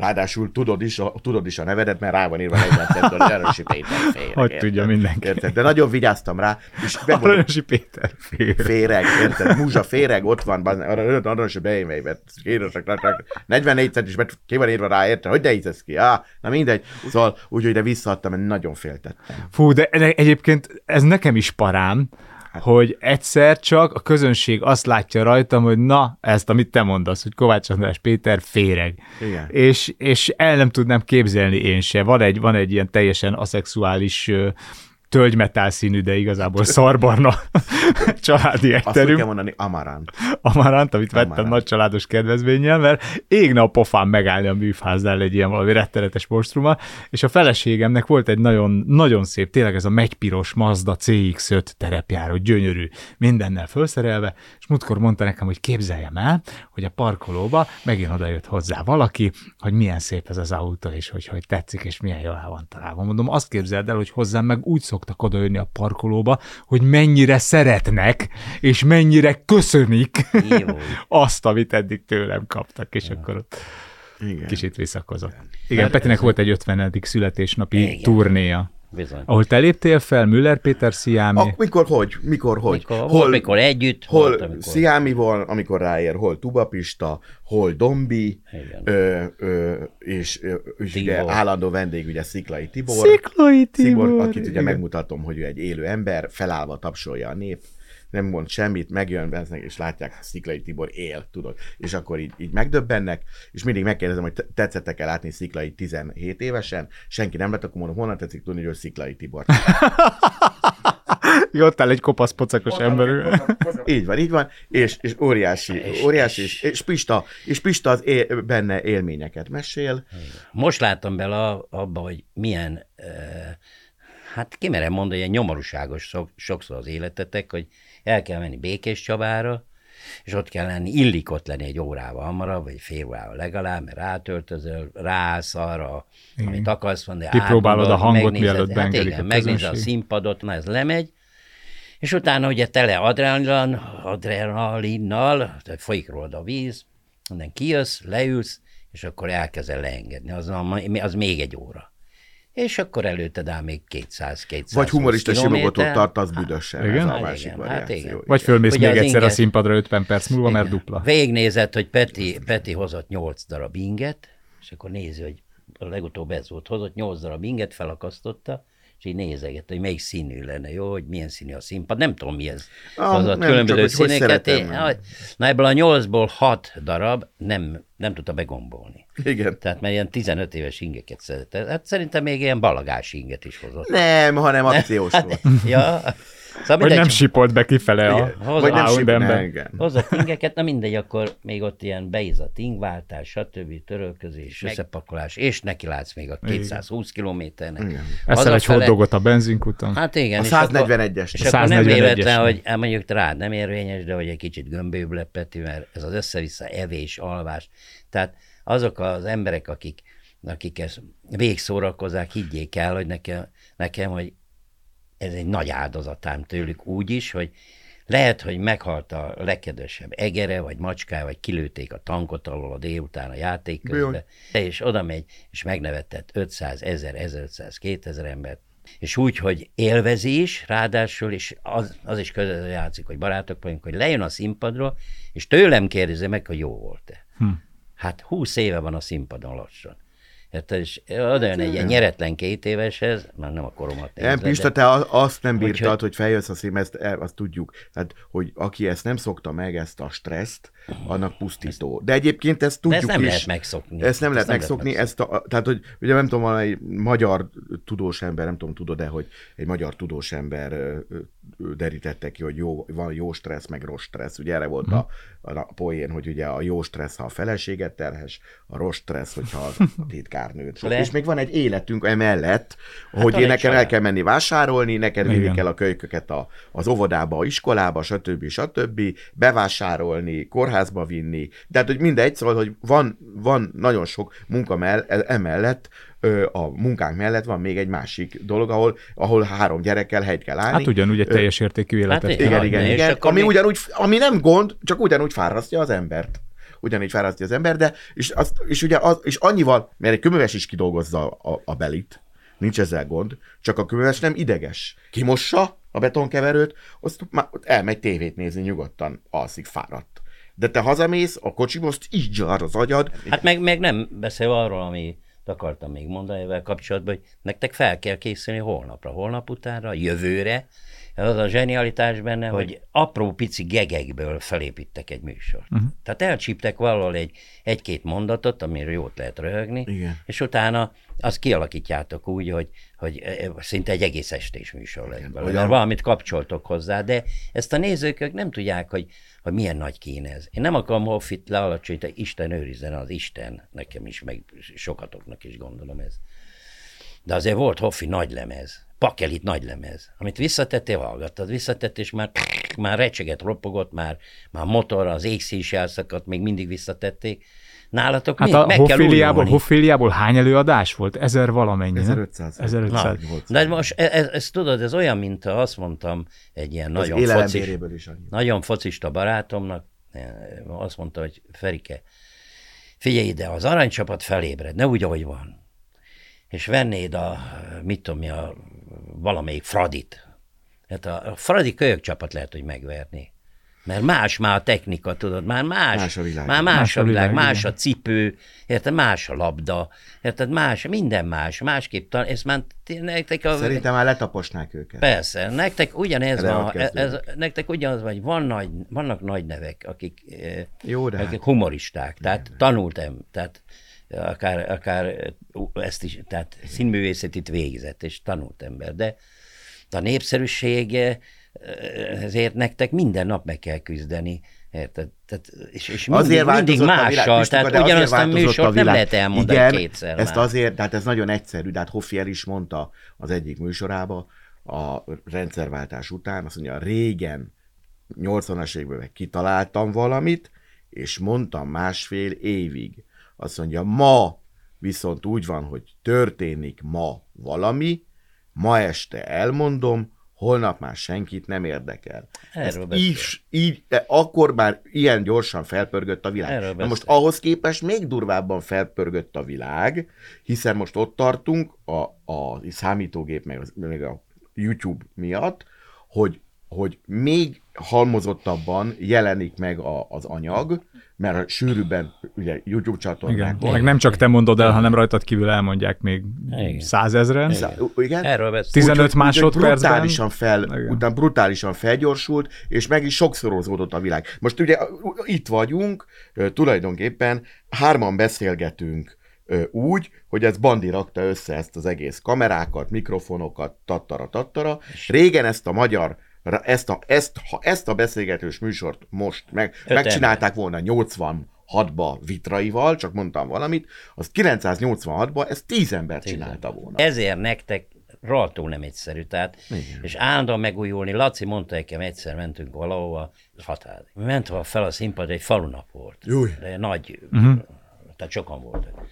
Ráadásul tudod is, a, tudod is a nevedet, mert rá van írva 40 centről, hogy Aranysi Péter féreg. Hogy érted? tudja mindenki. Érted? De nagyon vigyáztam rá, és megmondom, Aranyosi Péter fél. féreg, érted? Múzsa féreg, ott van, Aranysi beémeivet. 44 centis, mert ki van írva rá, érted? Hogy így ez ki? Ah, na mindegy. Szóval úgy, hogy de visszaadtam, mert nagyon féltettem. Fú, de egyébként ez nekem is parám, hogy egyszer csak a közönség azt látja rajtam, hogy na, ezt, amit te mondasz, hogy Kovács András Péter féreg. Igen. És, és el nem tudnám képzelni én se. Van egy, van egy ilyen teljesen aszexuális tölgymetál színű, de igazából szarbarna családi Azt úgy ekterünk. kell mondani, amarant. Amarant, amit vettem Amarant. nagy családos kedvezménnyel, mert égne a pofám megállni a műfháznál egy ilyen valami rettenetes monstrummal, és a feleségemnek volt egy nagyon, nagyon szép, tényleg ez a megypiros Mazda CX-5 terepjáró, gyönyörű, mindennel felszerelve, és múltkor mondta nekem, hogy képzeljem el, hogy a parkolóba megint oda jött hozzá valaki, hogy milyen szép ez az autó, és hogy, hogy tetszik, és milyen jól van találva. Mondom, azt képzeld el, hogy hozzám meg úgy szoktak odajönni a parkolóba, hogy mennyire szeretnek, és mennyire köszönik Jó. azt, amit eddig tőlem kaptak, és akkor ott Igen. kicsit visszakozott. Igen, Petinek volt egy 50. születésnapi Igen. turnéja, Bizony. ahol te léptél fel, Müller Péter Sziámi, A, mikor, hogy? Mikor, hogy? Mikor, hol, mikor együtt, hol volt, amikor... Sziámi van, amikor ráér, hol Tubapista, hol Dombi, Igen. ö, ö, és, ö, és ugye Tibor. állandó vendég ugye Sziklai Tibor. Sziklai Tibor, Tibor, akit ugye igen. megmutatom, hogy ő egy élő ember, felállva tapsolja a nép, nem mond semmit, megjön beznek, és látják, Sziklai Tibor él, tudod. És akkor így, így megdöbbennek, és mindig megkérdezem, hogy te- tetszettek-e látni Sziklai 17 évesen, senki nem lett, akkor mondom, honnan tetszik tudni, hogy ő Sziklai Tibor. Ott áll egy kopasz pocakos ember. Így van, így van, és, és óriási, óriási, és, és Pista, és Pista az él, benne élményeket mesél. Most láttam bele abba, hogy milyen, uh, hát kimerem mondani, ilyen nyomorúságos sokszor az életetek, hogy el kell menni Békés Csabára, és ott kell lenni, illik ott lenni egy órával hamarabb, vagy fél órával legalább, mert rátöltözöl, ráállsz arra, amit akarsz mondani. Kipróbálod a átgondolod, hangot, megnézed. mielőtt beengedik igen, a megnézed a színpadot, na ez lemegy, és utána ugye tele adrenalin, adrenalinnal, tehát folyik rólad a víz, onnan kijössz, leülsz, és akkor elkezdel leengedni. Az, a- az még egy óra. És akkor előtted áll még 200-200 Vagy humorista simogatót kilométer. tartasz büdösen, Igen? ez a Hát másik igen, hát variáció. igen. Vagy fölmész Ugye még egyszer a inget- színpadra 50 perc múlva, mert Igen. dupla. Végignézed, hogy Peti, Peti hozott 8 darab inget, és akkor nézi, hogy a legutóbb ez volt, hozott 8 darab inget, felakasztotta, és így nézeget, hogy melyik színű lenne, jó, hogy milyen színű a színpad, nem tudom mi ez. Ah, hozott nem, különböző csak hogy hogy színeket. szeretem. Én, ah, na ebből a 8-ból 6 darab nem, nem tudta begombolni. Igen. Tehát mert ilyen 15 éves ingeket szeretett. Hát szerintem még ilyen balagás inget is hozott. Nem, hanem akciós volt. ja, szóval Vagy mindegy, nem sipolt be kifele a Vagy nem Houndemben. simán, igen. Hozott ingeket, na mindegy, akkor még ott ilyen beizadt ingváltás, stb. törölközés, összepakolás, és neki látsz még a 220 kilométernek. Eszel egy hotdogot a benzinkuton. Hát igen. A és akkor- 141-es. És akkor nem 141-es. véletlen, hogy hát mondjuk rád nem érvényes, de hogy egy kicsit gömbőbb lett Peti, mert ez az össze-vissza evés, alvás. Tehát azok az emberek, akik, akik ezt végszórakozzák, higgyék el, hogy nekem, nekem, hogy ez egy nagy áldozatám tőlük úgy is, hogy lehet, hogy meghalt a legkedvesebb egere, vagy macskája, vagy kilőtték a tankot alól a délután a játék közben, és oda megy, és megnevetett 500, 1000, 1500, 2000 embert, és úgy, hogy élvezi is, ráadásul, és az, az is közben játszik, hogy barátok vagyunk, hogy lejön a színpadról, és tőlem kérdezi meg, hogy jó volt-e. Hm. Hát 20 éve van a színpadon lassan. Hát, és oda jön egy ilyen nyeretlen két éveshez, már nem a koromat nézve, Nem, de- Pista, te azt nem bírtad, hogy feljössz a szím, ezt, e- azt tudjuk. Tehát, hogy aki ezt nem szokta meg, ezt a stresszt, annak pusztító. De egyébként ezt De tudjuk ezt nem is. lehet megszokni. Ezt nem lehet Ezt megszokni, ezt a, tehát, hogy ugye nem tudom, van egy magyar tudós ember, nem tudom, tudod-e, hogy egy magyar tudós ember derítette ki, hogy jó, van jó stressz, meg rossz stressz. Ugye erre volt a, a poén, hogy ugye a jó stressz, ha a feleséget terhes, a rossz stressz, hogyha a titkárnőt. Le- És még van egy életünk emellett, hogy van én nekem el kell menni vásárolni, neked vinni kell a kölyköket a, az óvodába, a iskolába, stb. stb. bevásárolni, kórházba vinni. Tehát, hogy mindegy, szóval, hogy van, van nagyon sok munka mell, emellett, ö, a munkánk mellett van még egy másik dolog, ahol, ahol három gyerekkel helyt kell állni. Hát ugyanúgy egy teljes értékű életet. Hát igen, Ja, igen, igen. akkor Ami még- ugyanúgy, ami nem gond, csak ugyanúgy fárasztja az embert. ugyanígy fárasztja az ember, de és, az, és ugye az, és annyival, mert egy köműves is kidolgozza a, a belit, nincs ezzel gond, csak a köműves nem ideges. Kimossa a betonkeverőt, azt már ott elmegy tévét nézni nyugodtan, alszik, fáradt. De te hazamész, a kocsiba, azt így zsar az agyad. Hát meg, meg nem beszél arról, ami akartam még mondani ezzel kapcsolatban, hogy nektek fel kell készülni holnapra, holnap utánra, jövőre. Az a zsenialitás benne, hogy, apró pici gegekből felépítek egy műsort. Uh-huh. Tehát elcsíptek valahol egy, egy-két mondatot, amiről jót lehet röhögni, Igen. és utána azt kialakítjátok úgy, hogy, hogy e, szinte egy egész estés műsor lesz belőle, mert valamit kapcsoltok hozzá, de ezt a nézők ők nem tudják, hogy, hogy milyen nagy kín ez. Én nem akarom Hoffit lealacsonyítani, Isten őrizzen az Isten, nekem is, meg sokatoknak is gondolom ez. De azért volt Hoffi nagy lemez, Pakelit nagy lemez, amit visszatettél, hallgattad, visszatett, és már, már recseget, ropogott, már, már motor, az égszí is elszakadt, még mindig visszatették. Nálatok Hát mi? a meg kell Hoffiliából, újulni. Hoffiliából hány előadás volt? Ezer valamennyi, nem? 1500. 1500. volt. De most ez, ez, ez tudod, ez olyan, mint ha azt mondtam egy ilyen Az nagyon focis, is annyi. nagyon focista barátomnak, eh, azt mondta, hogy Ferike, figyelj ide, az aranycsapat felébred, ne úgy, ahogy van. És vennéd a, mit tudom mi, a valamelyik Fradit. Hát a, a Fradi kölyök csapat lehet, hogy megverni. Mert más már a technika, tudod, már más. Más a világ. Már más, Más a világ, világ, más igen. a cipő, érted, más a labda, érted, más, minden más, másképp, tan- ez már nektek a... Szerintem már letaposnák őket. Persze, nektek ugyanez Erre van, ez, nektek ugyanaz vagy, van nagy, vannak nagy nevek, akik, eh, Jó, de akik hát. humoristák, tehát tanultam, tehát akár, akár ezt is, tehát színművészetit végzett, és tanult ember, de a népszerűség eh, ezért nektek minden nap meg kell küzdeni, érted? Tehát, és, és mindig, Azért mindig a mással, Pistika, tehát de ugyanazt a műsort nem világ. lehet elmondani Igen, kétszer ezt már. azért, tehát ez nagyon egyszerű, de hát Hoffi el is mondta az egyik műsorába a rendszerváltás után, azt mondja, régen, 80-as években kitaláltam valamit, és mondtam másfél évig. Azt mondja, ma viszont úgy van, hogy történik ma valami, ma este elmondom, holnap már senkit nem érdekel. Erről Ezt így, így, de akkor már ilyen gyorsan felpörgött a világ. Erről Na most ahhoz képest még durvábban felpörgött a világ, hiszen most ott tartunk a, a számítógép meg, az, meg a YouTube miatt, hogy, hogy még halmozottabban jelenik meg a, az anyag, mert a sűrűbben ugye YouTube csatornák Igen. van. Meg nem csak te mondod el, hanem rajtad kívül elmondják még Igen. százezren. Szá- Igen? Erről beszél. 15 Úgyhogy- úgyhogy másodpercben. Brutálisan fel, Igen. utána brutálisan felgyorsult, és meg is sokszorozódott a világ. Most ugye itt vagyunk, tulajdonképpen hárman beszélgetünk úgy, hogy ez Bandi rakta össze ezt az egész kamerákat, mikrofonokat, tattara, tattara. Régen ezt a magyar ezt a, ezt, ha ezt a beszélgetős műsort most meg, Öt megcsinálták volna 86-ba vitraival, csak mondtam valamit, az 986-ba ezt 10 ember csinálta volna. Ezért nektek rohadtul nem egyszerű, tehát, Igen. és állandóan megújulni. Laci mondta nekem, egyszer mentünk valahova, határ. Ment fel a színpad, egy falunap volt. Júj. De nagy, uh-huh. tehát sokan voltak.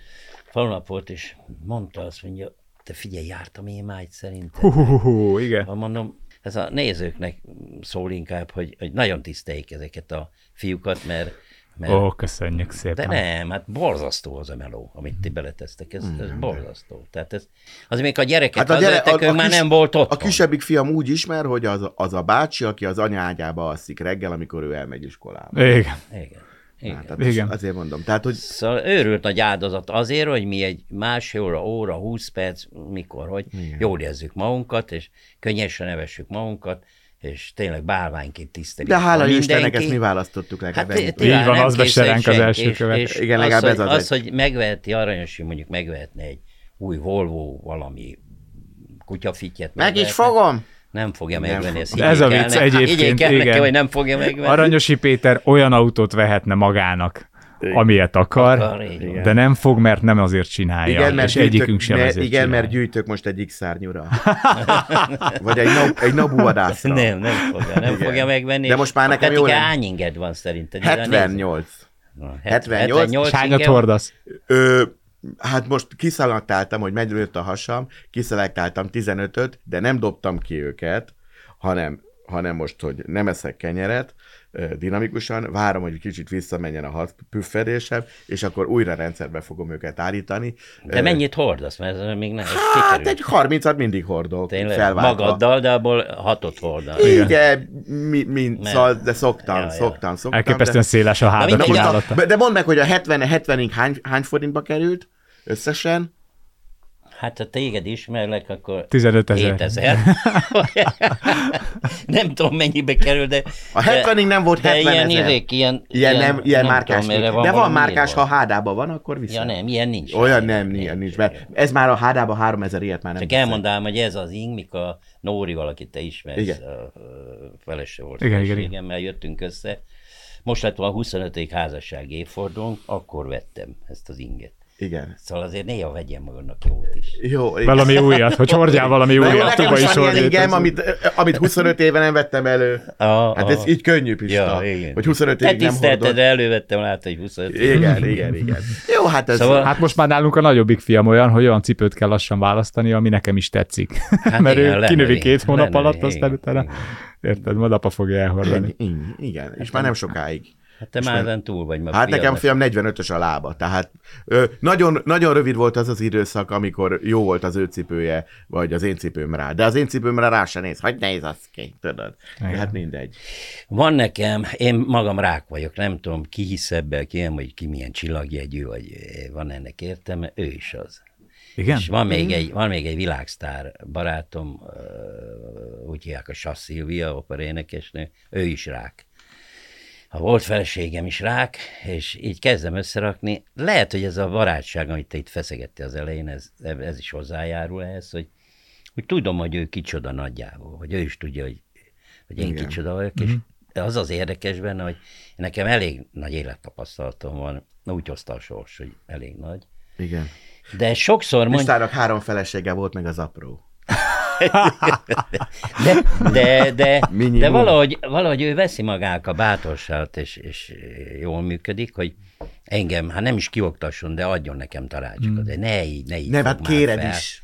Falunap volt, és mondta azt, mondja, te figyelj, jártam én már egy szerintem. Hú, hú, hú, igen. Mondom, ez a nézőknek szól inkább, hogy, hogy nagyon tiszteljék ezeket a fiúkat, mert, mert Ó, köszönjük de szépen. nem, hát borzasztó az a meló, amit ti beletesztek, ez, ez borzasztó. Tehát ez, az még a gyereket hát a gyere, ők már nem volt ott. A kisebbik fiam úgy ismer, hogy az, az a bácsi, aki az anyágyába alszik reggel, amikor ő elmegy iskolába. Igen. Igen. Igen. Hát, tehát Igen. Azért mondom. Tehát, hogy Szóval őrült nagy áldozat azért, hogy mi egy másfél óra, óra, 20 perc, mikor, hogy Igen. jól érezzük magunkat, és könnyesen nevessük magunkat, és tényleg bálványként tisztelik. de hála. Istennek ezt mi választottuk legalább. Hát Így van, az be se készül ránk az első és- követ. Igen, az, legalább hogy, ez az az, hogy megveheti Aranyosi, mondjuk megvehetne egy új Volvo valami kutyafittyet. Meg is fogom. Nem fogja Nem megvenni, fog. ezt Ez a vicc neki- egyébként, el neki, igen. hogy nem fogja megvenni. Aranyosi Péter olyan autót vehetne magának, amilyet akar, Akar, de nem fog, mert nem azért csinálja, Igen, mert és egyikünk gyűjtök, sem mert, ezért igen, csinálja. mert gyűjtök most egy X-szárnyúra. Vagy egy, nab, egy nabu vadászra. Nem, nem fogja, nem Igen. fogja megvenni. De most már nekem nem- hány inged van szerinted? 78. Na, 78, És hányat hordasz? Ö, hát most kiszalaktáltam, hogy megdőlt a hasam, kiszalaktáltam 15-öt, de nem dobtam ki őket, hanem hanem most, hogy nem eszek kenyeret, dinamikusan, várom, hogy kicsit visszamenjen a hat püffedésem, és akkor újra rendszerbe fogom őket állítani. De mennyit hordasz? Mert ez még nem Hát kikerül. egy 30-at mindig hordok, Tényleg, felváltva. magaddal, de abból hatot hordasz. Igen, mi, mi, Mert- szóval, de szoktam, Ja, ja. szoktam, szoktam. Elképesztően széles a háta mindegy, de, kínálata. de, de mondd meg, hogy a 70 70 hány, hány forintba került összesen? Hát ha téged ismerlek, akkor 15 ezer. 7000. nem tudom, mennyibe kerül, de... A 70-ig nem volt de 70 ilyen, ezer. izék, ilyen, Ilyen, nem, ilyen nem márkás tudom, nincs. De van márkás, írva. ha hádában van, akkor viszont. Ja nem, ilyen nincs. Olyan nem, nincs, nincs, mert ez már a hádában 3000 ilyet már nem Csak elmondám, hogy ez az ing, mikor a Nóri valakit te ismersz, Igen. a, feleség volt Igen, igen, feleségemmel jöttünk össze. Most lett a 25. házasság évfordulónk, akkor vettem ezt az inget. Igen. Szóval azért néha vegyen magadnak jót is. Jó, igen. Valami újat, hogy hordjál valami újat, nekem tuba is ilyen ingem, amit, amit 25 éve nem vettem elő. Ah, Hát ez így könnyű, Pista. Ja, igen. Hogy 25 Te évig nem hordod. elővettem, látod, hogy 25 év. Igen, igen, igen. Jó, hát ez... Szóval- Hát most már nálunk a nagyobbik fiam olyan, hogy olyan cipőt kell lassan választani, ami nekem is tetszik. Hát Mert igen, ő kinövi két hónap alatt, aztán utána, érted, majd apa fogja elhordani. Igen, igen, és már nem sokáig. Hát te már ezen túl vagy. ma Hát nekem fiam 45-ös a lába, tehát ö, nagyon, nagyon rövid volt az az időszak, amikor jó volt az ő cipője, vagy az én cipőm rá. De az én cipőmre rá se néz, hogy néz az ki, tudod. De hát mindegy. Van nekem, én magam rák vagyok, nem tudom, ki hisz ebben, ki nem, vagy ki milyen csillagjegyű, vagy eh, van ennek értelme, ő is az. Igen? És van még, egy, van még egy világsztár barátom, úgy hívják a Sass Szilvia, operénekesnő, ő is rák. A volt feleségem is rák, és így kezdem összerakni. Lehet, hogy ez a barátság, amit te itt feszegettél az elején, ez, ez is hozzájárul ehhez, hogy, hogy tudom, hogy ő kicsoda nagyjából, hogy ő is tudja, hogy, hogy én Igen. kicsoda vagyok, és az az érdekes benne, hogy nekem elég nagy élettapasztalatom van, úgy hozta a sors, hogy elég nagy. Igen. De sokszor mondja, három felesége volt, meg az apró. de, de, de, Minimum. de valahogy, valahogy ő veszi magának a bátorságot, és, és jól működik, hogy engem, hát nem is kioktasson, de adjon nekem tanácsokat, de ne így, ne így Nem, hát kéred fel. is.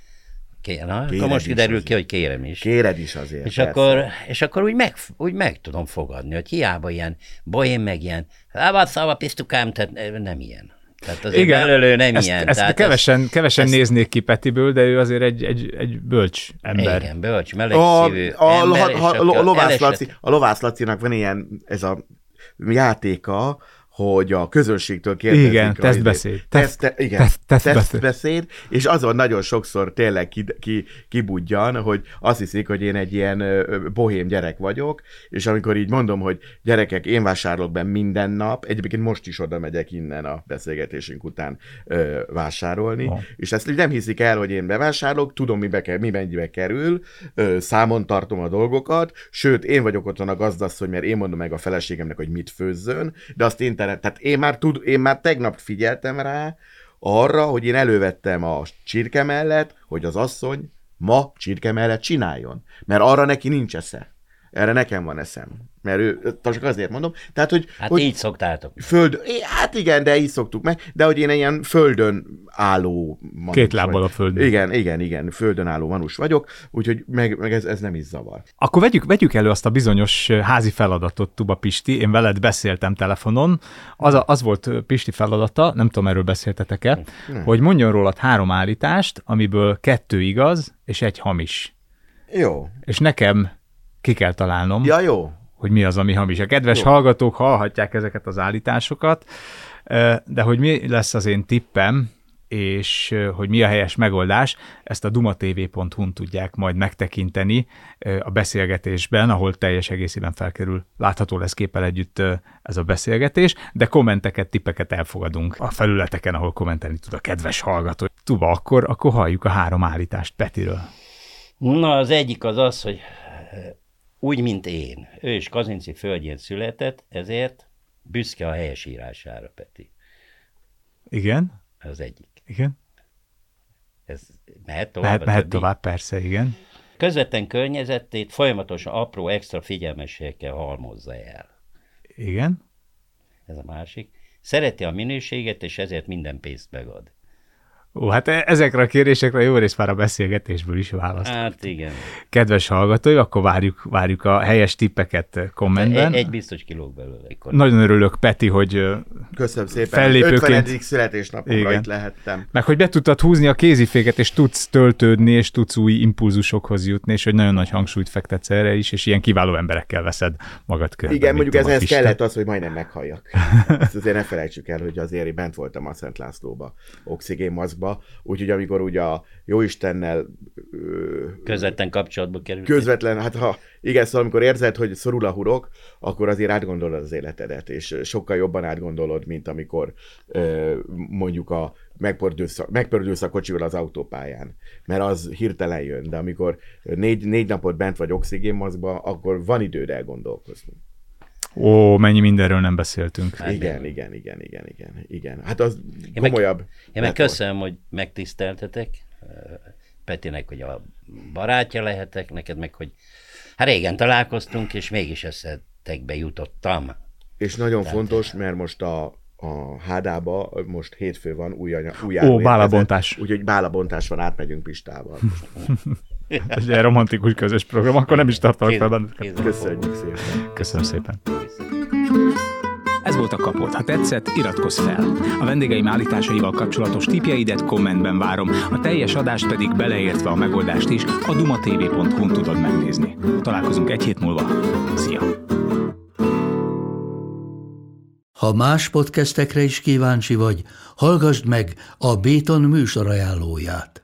Ké, na, akkor Kéred most is kiderül ki, hogy kérem is. Kéred is azért. És persze. akkor, és akkor úgy meg, úgy meg tudom fogadni, hogy hiába ilyen bohém, meg ilyen, hát szava pisztukám, tehát nem ilyen. Tehát azért Igen, belőle nem ezt, ilyen. ezt tehát kevesen, kevesen ezt- néznék ki Petiből, de ő azért egy, egy, egy bölcs ember. Igen, bölcs, meleg a, szívű a, ember, ha, akkor a, Lovász Laci, a Lovász Lacinak van ilyen, ez a játéka, hogy a közönségtől kérdezik. Igen, tesztbeszéd. Teszt, te, igen, teszt- tesztbeszéd. tesztbeszéd, és azon nagyon sokszor tényleg ki, ki, kibudjan, hogy azt hiszik, hogy én egy ilyen bohém gyerek vagyok, és amikor így mondom, hogy gyerekek, én vásárolok be minden nap, egyébként most is oda megyek innen a beszélgetésünk után ö, vásárolni, Aha. és ezt így nem hiszik el, hogy én bevásárolok, tudom, mibe kell, mi mennyibe kerül, ö, számon tartom a dolgokat, sőt, én vagyok otthon a gazdasszony, mert én mondom meg a feleségemnek, hogy mit főzzön, de azt én, tere- tehát én már, tud, én már tegnap figyeltem rá arra, hogy én elővettem a csirke mellett, hogy az asszony ma csirke mellett csináljon, mert arra neki nincs esze. Erre nekem van eszem. Mert ő, csak azért mondom, tehát, hogy, Hát hogy így szoktátok. Föld, hát igen, de így szoktuk meg, de hogy én egy ilyen földön álló manus Két lábbal a földön. Igen, igen, igen, földön álló manus vagyok, úgyhogy meg, meg ez, ez nem is zavar. Akkor vegyük, vegyük elő azt a bizonyos házi feladatot, Tuba Pisti. Én veled beszéltem telefonon. Az, a, az volt Pisti feladata, nem tudom, erről beszéltetek-e, hogy mondjon rólad három állítást, amiből kettő igaz, és egy hamis. Jó. És nekem ki kell találnom, Ja, jó. hogy mi az, ami hamis. A kedves Jó. hallgatók hallhatják ezeket az állításokat, de hogy mi lesz az én tippem, és hogy mi a helyes megoldás, ezt a dumatv.hu-n tudják majd megtekinteni a beszélgetésben, ahol teljes egészében felkerül, látható lesz képpel együtt ez a beszélgetés, de kommenteket, tippeket elfogadunk a felületeken, ahol kommentelni tud a kedves hallgató. Tuba, akkor, akkor halljuk a három állítást Petiről. Na, az egyik az az, hogy úgy, mint én, ő is Kazinci földjén született, ezért büszke a helyesírására, Peti. Igen? Az egyik. Igen? Ez mehet tovább? Mehet, mehet tovább, persze, igen. Közvetlen környezetét folyamatosan apró extra figyelmességekkel halmozza el. Igen? Ez a másik. Szereti a minőséget, és ezért minden pénzt megad. Ó, hát e- ezekre a kérdésekre jó rész már a beszélgetésből is választ. Hát igen. Kedves hallgatói, akkor várjuk, várjuk a helyes tippeket kommentben. Egy, egy biztos kilóg belőle. Akkor. Nagyon örülök, Peti, hogy Köszönöm szépen. Fellépőként- 50. születésnapomra Igen. itt lehettem. meg hogy be tudtad húzni a kéziféket, és tudsz töltődni, és tudsz új impulzusokhoz jutni, és hogy nagyon nagy hangsúlyt fektetsz erre is, és ilyen kiváló emberekkel veszed magad körbe. Igen, mondjuk ezhez Pista. kellett az, hogy majdnem meghalljak. Ezt azért ne felejtsük el, hogy azért bent voltam a Szent Lászlóba, oxigénmaszkba, úgyhogy amikor ugye a Jóistennel ö, Közvetlen kapcsolatba került. közvetlen, hát ha igen, szóval amikor érzed, hogy szorul a hurok, akkor azért átgondolod az életedet, és sokkal jobban átgondolod, mint amikor ö, mondjuk a megpördülsz, megpördülsz a kocsival az autópályán, mert az hirtelen jön, de amikor négy, négy napot bent vagy oxigénmaszkba, akkor van időd elgondolkozni. Ó, mennyi mindenről nem beszéltünk. Hát igen, nem. igen, igen, igen, igen, igen. Hát az Én meg- komolyabb. Én meg köszönöm, hogy megtiszteltetek. Petinek, hogy a barátja lehetek, neked meg, hogy hát régen találkoztunk, és mégis összetekbe jutottam. És nagyon fontos, mert most a, a hádába, most hétfő van, új, anya, új Ó, bálabontás. Úgyhogy bálabontás van, átmegyünk Pistával. Ez egy romantikus közös program, akkor nem is tartalak fel benneteket. Köszönjük szépen. Köszönöm szépen. Ez volt a kapod. Ha tetszett, iratkozz fel. A vendégeim állításaival kapcsolatos tipjeidet kommentben várom, a teljes adást pedig beleértve a megoldást is a dumatv.hu-n tudod megnézni. Találkozunk egy hét múlva. Szia! Ha más podcastekre is kíváncsi vagy, hallgassd meg a Béton műsor ajánlóját.